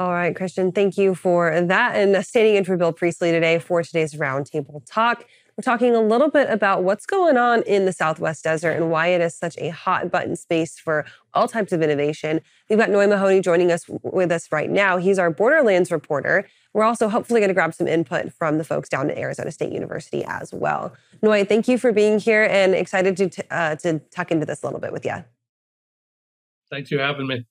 All right, Christian, thank you for that. And standing in for Bill Priestley today for today's roundtable talk. We're talking a little bit about what's going on in the Southwest Desert and why it is such a hot button space for all types of innovation. We've got Noi Mahoney joining us with us right now. He's our Borderlands reporter. We're also hopefully going to grab some input from the folks down at Arizona State University as well. Noi, thank you for being here and excited to, t- uh, to tuck into this a little bit with you. Thanks for having me.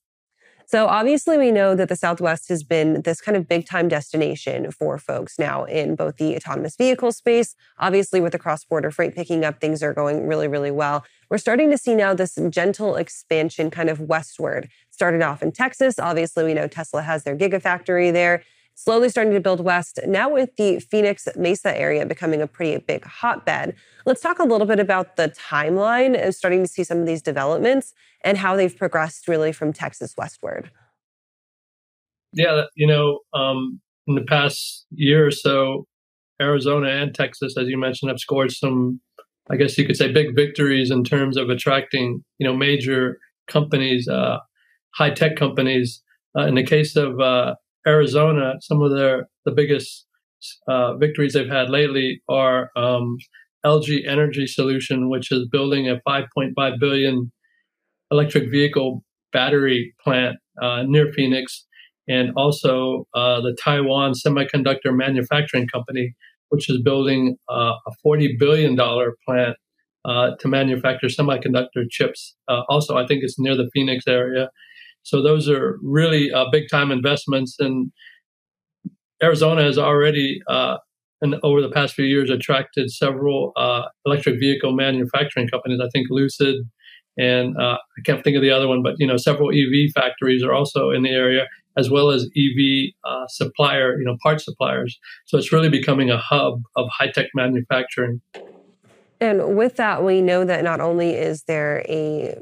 So obviously we know that the Southwest has been this kind of big time destination for folks now in both the autonomous vehicle space. Obviously with the cross border freight picking up, things are going really, really well. We're starting to see now this gentle expansion kind of westward. Started off in Texas. Obviously we know Tesla has their gigafactory there slowly starting to build west. Now, with the Phoenix Mesa area becoming a pretty big hotbed, let's talk a little bit about the timeline of starting to see some of these developments and how they've progressed really from Texas westward. Yeah, you know, um, in the past year or so, Arizona and Texas, as you mentioned, have scored some, I guess you could say, big victories in terms of attracting, you know, major companies, uh, high tech companies. Uh, in the case of uh, Arizona, some of their the biggest uh, victories they've had lately are um, LG Energy Solution, which is building a 5.5 billion electric vehicle battery plant uh, near Phoenix, and also uh, the Taiwan Semiconductor Manufacturing Company, which is building uh, a 40 billion dollar plant uh, to manufacture semiconductor chips. Uh, also, I think it's near the Phoenix area. So those are really uh, big time investments. And Arizona has already, uh, and over the past few years, attracted several uh, electric vehicle manufacturing companies. I think Lucid and uh, I can't think of the other one, but you know, several EV factories are also in the area, as well as EV uh, supplier, you know, part suppliers. So it's really becoming a hub of high tech manufacturing. And with that, we know that not only is there a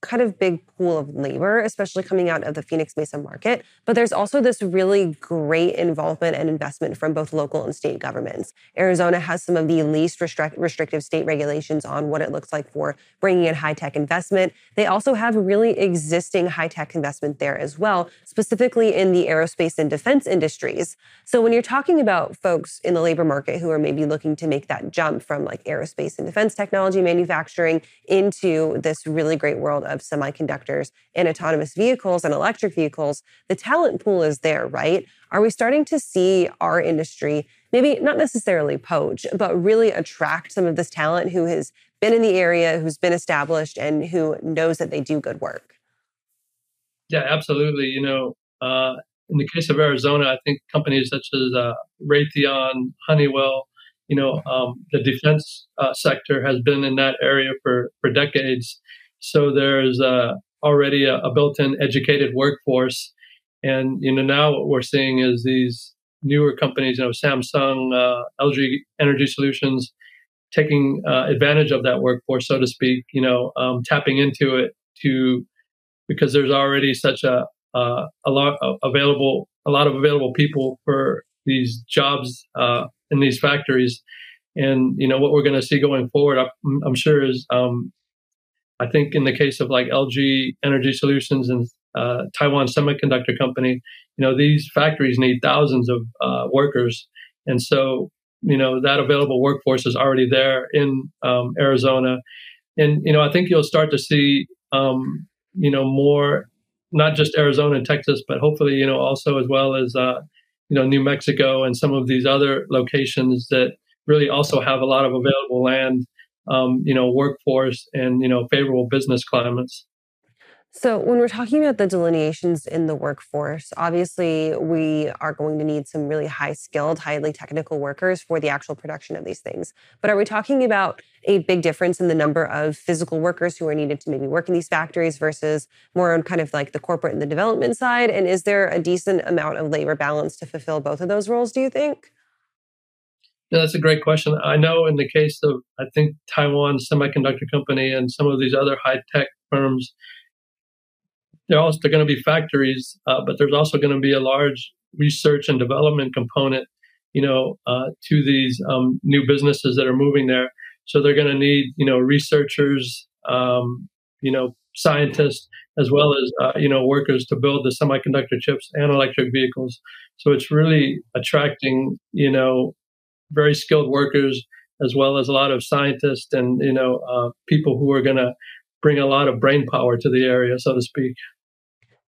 kind of big pool of labor, especially coming out of the Phoenix Mesa market. But there's also this really great involvement and investment from both local and state governments. Arizona has some of the least restrict- restrictive state regulations on what it looks like for bringing in high tech investment. They also have really existing high tech investment there as well, specifically in the aerospace and defense industries. So when you're talking about folks in the labor market who are maybe looking to make that jump from like aerospace and defense technology manufacturing into this really great world of semiconductors and autonomous vehicles and electric vehicles, the talent pool is there, right? Are we starting to see our industry maybe not necessarily poach, but really attract some of this talent who has been in the area, who's been established, and who knows that they do good work? Yeah, absolutely. You know, uh, in the case of Arizona, I think companies such as uh, Raytheon, Honeywell, you know, um, the defense uh, sector has been in that area for, for decades. So there's uh, already a, a, built-in educated workforce, and you know now what we're seeing is these newer companies, you know, Samsung, uh, LG Energy Solutions, taking uh, advantage of that workforce, so to speak. You know, um, tapping into it to because there's already such a uh, a lot available a lot of available people for these jobs uh, in these factories. And you know what we're going to see going forward, I'm, I'm sure, is um, I think in the case of like LG Energy Solutions and uh, Taiwan Semiconductor Company, you know, these factories need thousands of uh, workers. And so, you know, that available workforce is already there in um, Arizona. And, you know, I think you'll start to see, um, you know, more, not just Arizona and Texas, but hopefully, you know, also as well as, uh, you know, New Mexico and some of these other locations that really also have a lot of available land um, you know, workforce and, you know, favorable business climates. So, when we're talking about the delineations in the workforce, obviously we are going to need some really high skilled, highly technical workers for the actual production of these things. But are we talking about a big difference in the number of physical workers who are needed to maybe work in these factories versus more on kind of like the corporate and the development side? And is there a decent amount of labor balance to fulfill both of those roles, do you think? That's a great question. I know in the case of, I think, Taiwan Semiconductor Company and some of these other high tech firms, they're also they're going to be factories, uh, but there's also going to be a large research and development component, you know, uh, to these um, new businesses that are moving there. So they're going to need, you know, researchers, um, you know, scientists as well as uh, you know workers to build the semiconductor chips and electric vehicles. So it's really attracting you know very skilled workers as well as a lot of scientists and you know uh, people who are going to bring a lot of brain power to the area, so to speak.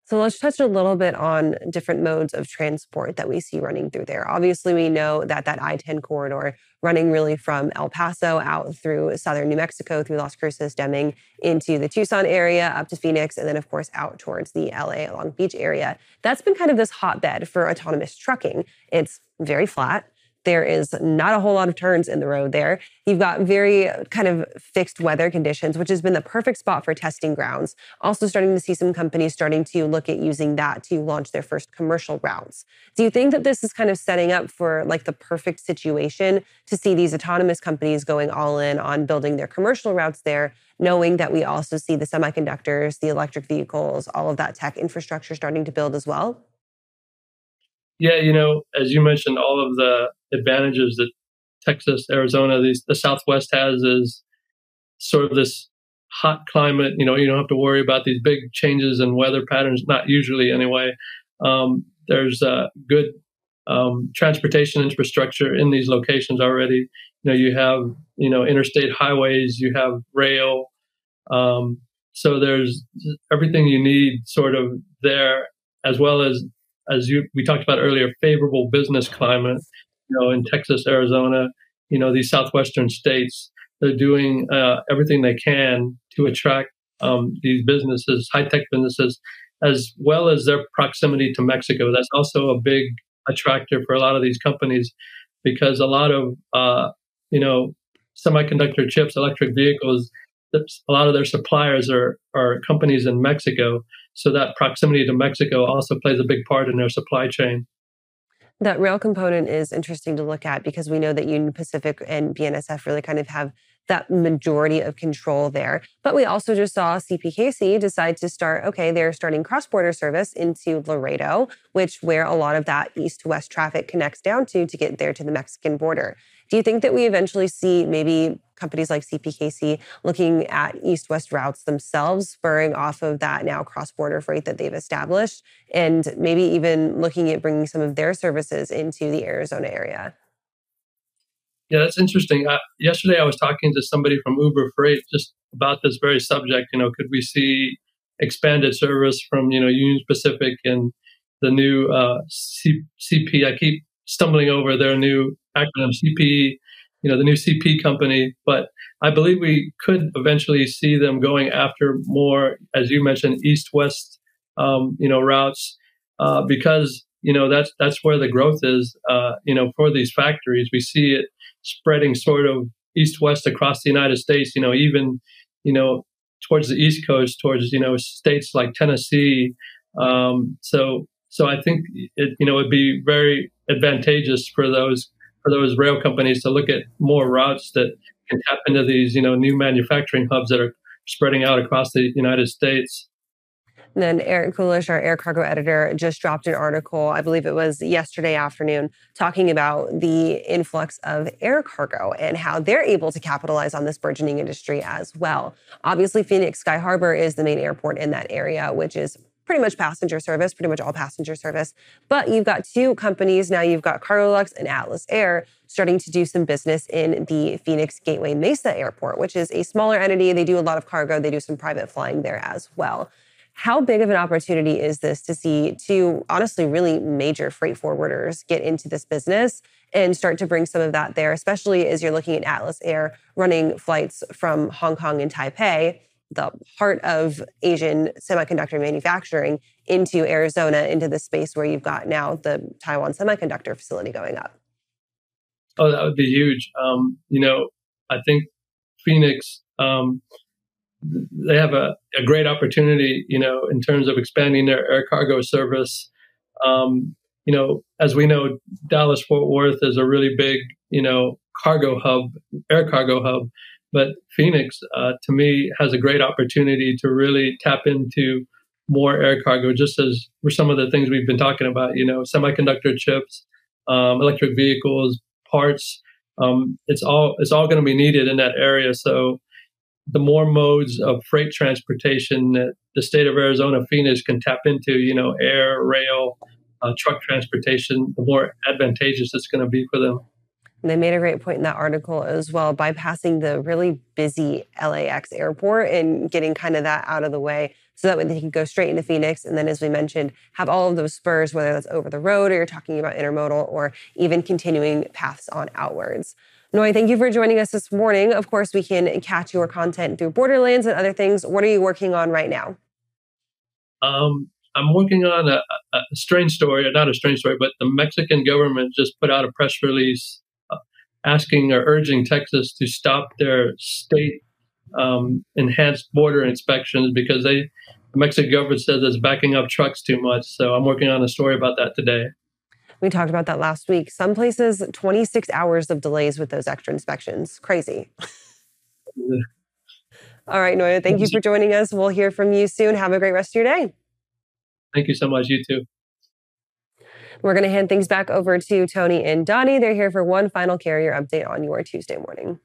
So let's touch a little bit on different modes of transport that we see running through there. Obviously, we know that that I-10 corridor running really from El Paso out through southern New Mexico, through Las Cruces, Deming, into the Tucson area, up to Phoenix, and then, of course, out towards the LA Long Beach area. That's been kind of this hotbed for autonomous trucking. It's very flat. There is not a whole lot of turns in the road there. You've got very uh, kind of fixed weather conditions, which has been the perfect spot for testing grounds. Also, starting to see some companies starting to look at using that to launch their first commercial routes. Do you think that this is kind of setting up for like the perfect situation to see these autonomous companies going all in on building their commercial routes there, knowing that we also see the semiconductors, the electric vehicles, all of that tech infrastructure starting to build as well? Yeah, you know, as you mentioned, all of the advantages that Texas, Arizona, these, the Southwest has is sort of this hot climate. You know, you don't have to worry about these big changes in weather patterns, not usually anyway. Um, there's uh, good um, transportation infrastructure in these locations already. You know, you have you know interstate highways, you have rail, um, so there's everything you need sort of there, as well as as you we talked about earlier, favorable business climate. You know, in Texas, Arizona, you know, these southwestern states, they're doing uh, everything they can to attract um, these businesses, high tech businesses, as well as their proximity to Mexico. That's also a big attractor for a lot of these companies because a lot of uh, you know semiconductor chips, electric vehicles, a lot of their suppliers are are companies in Mexico. So that proximity to Mexico also plays a big part in their supply chain. That rail component is interesting to look at because we know that Union Pacific and BNSF really kind of have that majority of control there. But we also just saw CPKC decide to start, okay, they're starting cross border service into Laredo, which where a lot of that east to west traffic connects down to to get there to the Mexican border. Do you think that we eventually see maybe companies like CPKC looking at east west routes themselves, spurring off of that now cross border freight that they've established, and maybe even looking at bringing some of their services into the Arizona area? Yeah, that's interesting. Uh, yesterday, I was talking to somebody from Uber Freight just about this very subject. You know, could we see expanded service from you know Union Pacific and the new uh, C- CP? I keep stumbling over their new acronym CP, you know, the new CP company. But I believe we could eventually see them going after more, as you mentioned, east-west, um, you know, routes uh, because you know that's that's where the growth is. Uh, you know, for these factories, we see it spreading sort of east-west across the United States. You know, even you know towards the East Coast, towards you know states like Tennessee. Um, so so I think it you know it'd be very advantageous for those for those rail companies to look at more routes that can tap into these, you know, new manufacturing hubs that are spreading out across the United States. Then Eric Kulisch, our air cargo editor, just dropped an article, I believe it was yesterday afternoon, talking about the influx of air cargo and how they're able to capitalize on this burgeoning industry as well. Obviously, Phoenix Sky Harbor is the main airport in that area, which is pretty much passenger service, pretty much all passenger service. But you've got two companies now. You've got Cargolux and Atlas Air starting to do some business in the Phoenix Gateway Mesa Airport, which is a smaller entity. They do a lot of cargo. They do some private flying there as well. How big of an opportunity is this to see two, honestly, really major freight forwarders get into this business and start to bring some of that there, especially as you're looking at Atlas Air running flights from Hong Kong and Taipei? the heart of Asian semiconductor manufacturing into Arizona, into the space where you've got now the Taiwan semiconductor facility going up? Oh, that would be huge. Um, you know, I think Phoenix, um, they have a, a, great opportunity, you know, in terms of expanding their air cargo service. Um, you know, as we know, Dallas Fort Worth is a really big, you know, cargo hub, air cargo hub. But Phoenix, uh, to me, has a great opportunity to really tap into more air cargo, just as for some of the things we've been talking about, you know, semiconductor chips, um, electric vehicles, parts. Um, it's all it's all going to be needed in that area. So, the more modes of freight transportation that the state of Arizona, Phoenix can tap into, you know, air, rail, uh, truck transportation, the more advantageous it's going to be for them. They made a great point in that article as well, bypassing the really busy LAX airport and getting kind of that out of the way so that way they can go straight into Phoenix. And then, as we mentioned, have all of those spurs, whether that's over the road or you're talking about intermodal or even continuing paths on outwards. Noi, thank you for joining us this morning. Of course, we can catch your content through Borderlands and other things. What are you working on right now? Um, I'm working on a, a, strange story, not a strange story, but the Mexican government just put out a press release uh, asking or urging Texas to stop their state um, enhanced border inspections because they, the Mexican government says it's backing up trucks too much. So I'm working on a story about that today. We talked about that last week. Some places, 26 hours of delays with those extra inspections. Crazy. All right, Noya, thank you for joining us. We'll hear from you soon. Have a great rest of your day. Thank you so much. You too. We're going to hand things back over to Tony and Donnie. They're here for one final carrier update on your Tuesday morning.